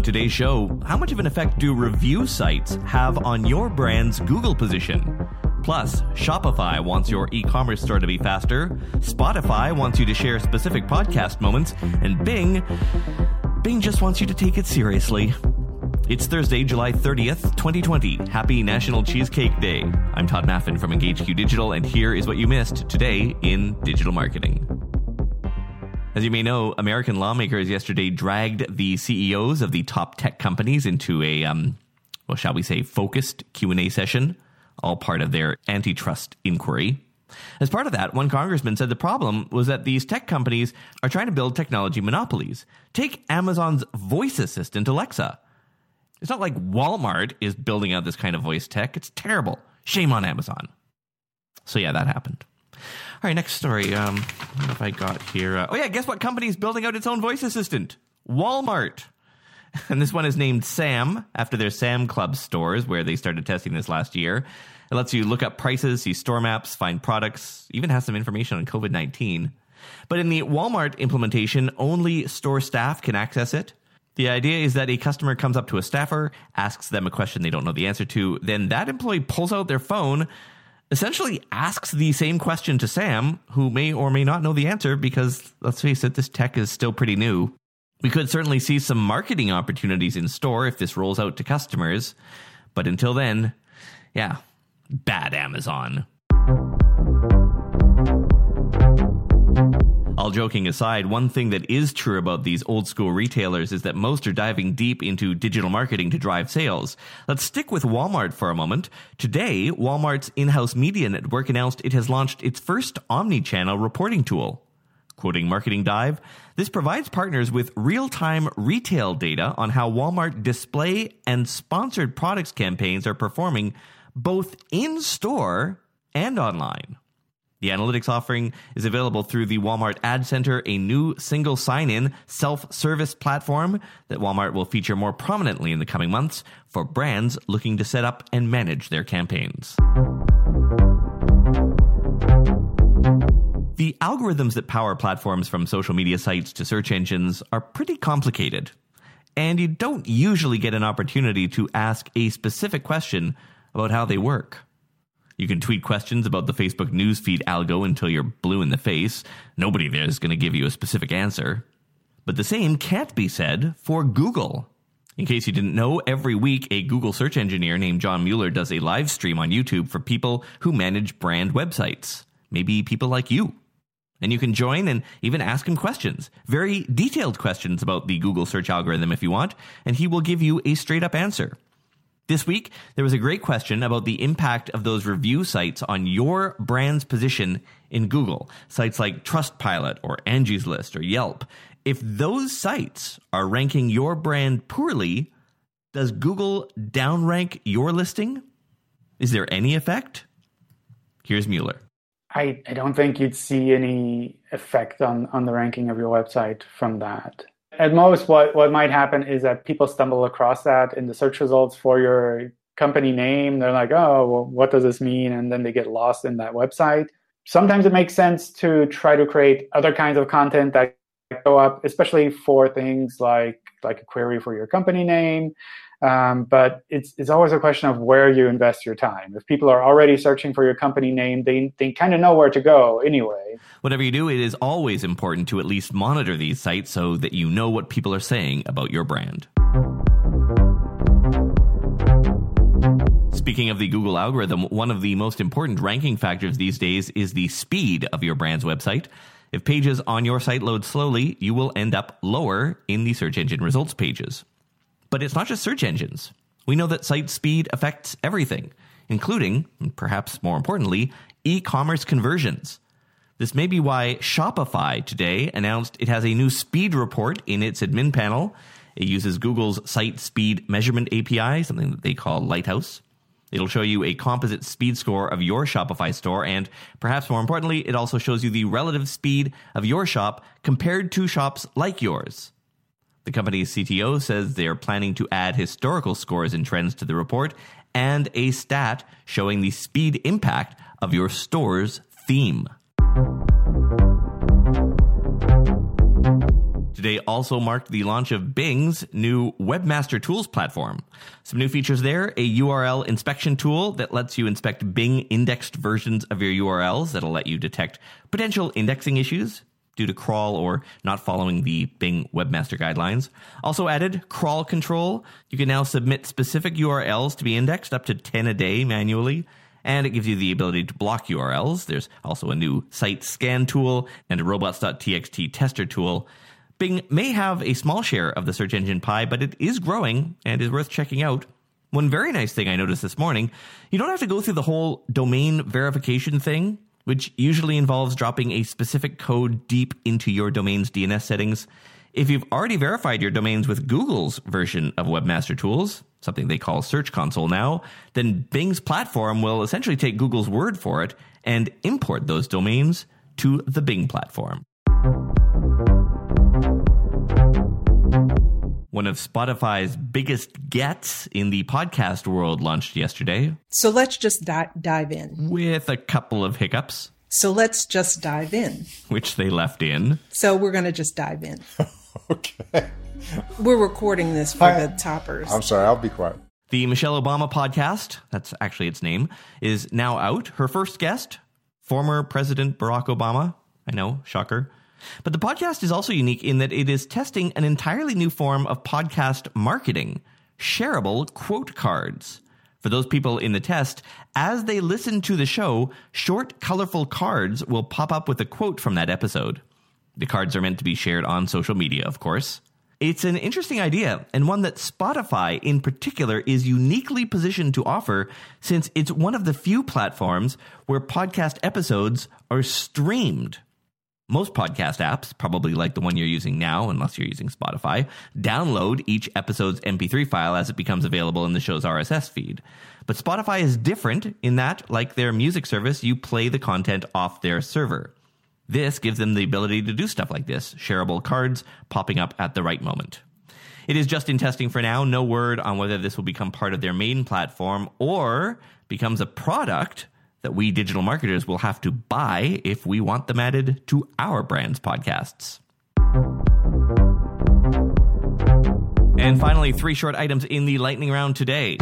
On today's show, how much of an effect do review sites have on your brand's Google position? Plus, Shopify wants your e commerce store to be faster, Spotify wants you to share specific podcast moments, and Bing. Bing just wants you to take it seriously. It's Thursday, July 30th, 2020. Happy National Cheesecake Day. I'm Todd Maffin from EngageQ Digital, and here is what you missed today in digital marketing. As you may know, American lawmakers yesterday dragged the CEOs of the top tech companies into a, um, well, shall we say, focused Q&A session, all part of their antitrust inquiry. As part of that, one congressman said the problem was that these tech companies are trying to build technology monopolies. Take Amazon's voice assistant, Alexa. It's not like Walmart is building out this kind of voice tech. It's terrible. Shame on Amazon. So, yeah, that happened. All right, next story. Um, what have I got here? Uh, oh yeah, guess what company is building out its own voice assistant? Walmart. And this one is named Sam after their Sam Club stores where they started testing this last year. It lets you look up prices, see store maps, find products, even has some information on COVID 19. But in the Walmart implementation, only store staff can access it. The idea is that a customer comes up to a staffer, asks them a question they don't know the answer to, then that employee pulls out their phone, essentially asks the same question to Sam, who may or may not know the answer because, let's face it, this tech is still pretty new. We could certainly see some marketing opportunities in store if this rolls out to customers, but until then, yeah, bad Amazon. All joking aside, one thing that is true about these old school retailers is that most are diving deep into digital marketing to drive sales. Let's stick with Walmart for a moment. Today, Walmart's in-house media network announced it has launched its first omni-channel reporting tool. Quoting Marketing Dive, this provides partners with real-time retail data on how Walmart display and sponsored products campaigns are performing both in store and online. The analytics offering is available through the Walmart Ad Center, a new single sign in self service platform that Walmart will feature more prominently in the coming months for brands looking to set up and manage their campaigns. The algorithms that power platforms from social media sites to search engines are pretty complicated. And you don't usually get an opportunity to ask a specific question about how they work. You can tweet questions about the Facebook newsfeed algo until you're blue in the face. Nobody there is going to give you a specific answer. But the same can't be said for Google. In case you didn't know, every week a Google search engineer named John Mueller does a live stream on YouTube for people who manage brand websites. Maybe people like you. And you can join and even ask him questions, very detailed questions about the Google search algorithm if you want, and he will give you a straight up answer. This week, there was a great question about the impact of those review sites on your brand's position in Google. Sites like Trustpilot or Angie's List or Yelp. If those sites are ranking your brand poorly, does Google downrank your listing? Is there any effect? Here's Mueller. I, I don't think you'd see any effect on, on the ranking of your website from that at most, what, what might happen is that people stumble across that in the search results for your company name. They're like, oh, well, what does this mean? And then they get lost in that website. Sometimes it makes sense to try to create other kinds of content that go up, especially for things like like a query for your company name um, but it's, it's always a question of where you invest your time. If people are already searching for your company name, they, they kind of know where to go anyway. Whatever you do, it is always important to at least monitor these sites so that you know what people are saying about your brand. Speaking of the Google algorithm, one of the most important ranking factors these days is the speed of your brand's website. If pages on your site load slowly, you will end up lower in the search engine results pages. But it's not just search engines. We know that site speed affects everything, including, and perhaps more importantly, e commerce conversions. This may be why Shopify today announced it has a new speed report in its admin panel. It uses Google's Site Speed Measurement API, something that they call Lighthouse. It'll show you a composite speed score of your Shopify store, and perhaps more importantly, it also shows you the relative speed of your shop compared to shops like yours. The company's CTO says they are planning to add historical scores and trends to the report and a stat showing the speed impact of your store's theme. today also marked the launch of Bing's new Webmaster Tools platform. Some new features there a URL inspection tool that lets you inspect Bing indexed versions of your URLs that'll let you detect potential indexing issues due to crawl or not following the Bing Webmaster guidelines. Also added crawl control. You can now submit specific URLs to be indexed up to 10 a day manually. And it gives you the ability to block URLs. There's also a new site scan tool and a robots.txt tester tool. Bing may have a small share of the search engine pie, but it is growing and is worth checking out. One very nice thing I noticed this morning you don't have to go through the whole domain verification thing which usually involves dropping a specific code deep into your domain's DNS settings. If you've already verified your domains with Google's version of Webmaster Tools, something they call Search Console now, then Bing's platform will essentially take Google's word for it and import those domains to the Bing platform. One of Spotify's biggest gets in the podcast world launched yesterday. So let's just di- dive in. With a couple of hiccups. So let's just dive in. Which they left in. So we're going to just dive in. okay. We're recording this for Hi. the toppers. I'm sorry, I'll be quiet. The Michelle Obama podcast, that's actually its name, is now out. Her first guest, former President Barack Obama. I know, shocker. But the podcast is also unique in that it is testing an entirely new form of podcast marketing shareable quote cards. For those people in the test, as they listen to the show, short, colorful cards will pop up with a quote from that episode. The cards are meant to be shared on social media, of course. It's an interesting idea, and one that Spotify in particular is uniquely positioned to offer since it's one of the few platforms where podcast episodes are streamed most podcast apps, probably like the one you're using now, unless you're using Spotify, download each episode's MP3 file as it becomes available in the show's RSS feed. But Spotify is different in that, like their music service, you play the content off their server. This gives them the ability to do stuff like this, shareable cards popping up at the right moment. It is just in testing for now, no word on whether this will become part of their main platform or becomes a product that we digital marketers will have to buy if we want them added to our brand's podcasts. And finally, three short items in the lightning round today.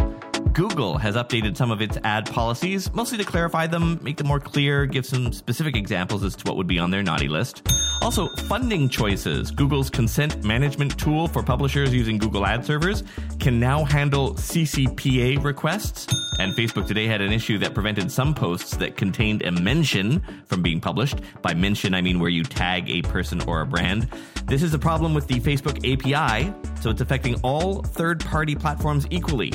Google has updated some of its ad policies, mostly to clarify them, make them more clear, give some specific examples as to what would be on their naughty list. Also, funding choices. Google's consent management tool for publishers using Google ad servers can now handle CCPA requests. And Facebook today had an issue that prevented some posts that contained a mention from being published. By mention, I mean where you tag a person or a brand. This is a problem with the Facebook API, so it's affecting all third party platforms equally.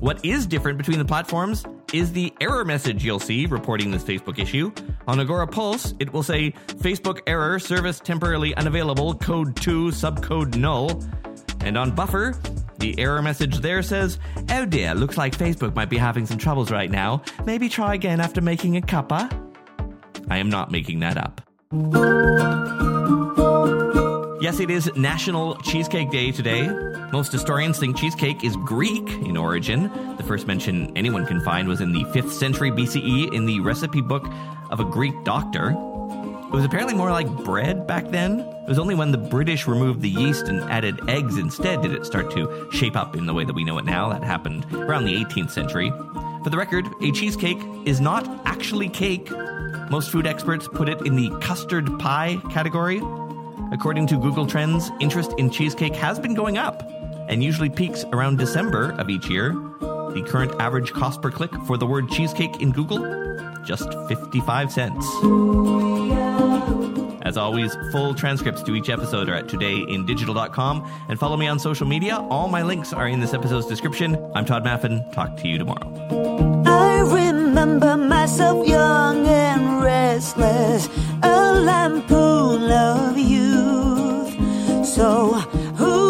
What is different between the platforms is the error message you'll see reporting this Facebook issue. On Agora Pulse, it will say Facebook error, service temporarily unavailable, code 2, subcode null. And on Buffer, the error message there says, Oh dear, looks like Facebook might be having some troubles right now. Maybe try again after making a cuppa. I am not making that up. Yes, it is National Cheesecake Day today. Most historians think cheesecake is Greek in origin. The first mention anyone can find was in the 5th century BCE in the recipe book of a Greek doctor. It was apparently more like bread back then. It was only when the British removed the yeast and added eggs instead did it start to shape up in the way that we know it now. That happened around the 18th century. For the record, a cheesecake is not actually cake. Most food experts put it in the custard pie category. According to Google Trends, interest in cheesecake has been going up and usually peaks around December of each year. The current average cost per click for the word cheesecake in Google, just 55 cents. As always, full transcripts to each episode are at todayindigital.com and follow me on social media. All my links are in this episode's description. I'm Todd Maffin. Talk to you tomorrow. I remember myself young and restless, a lampoon of youth. So, who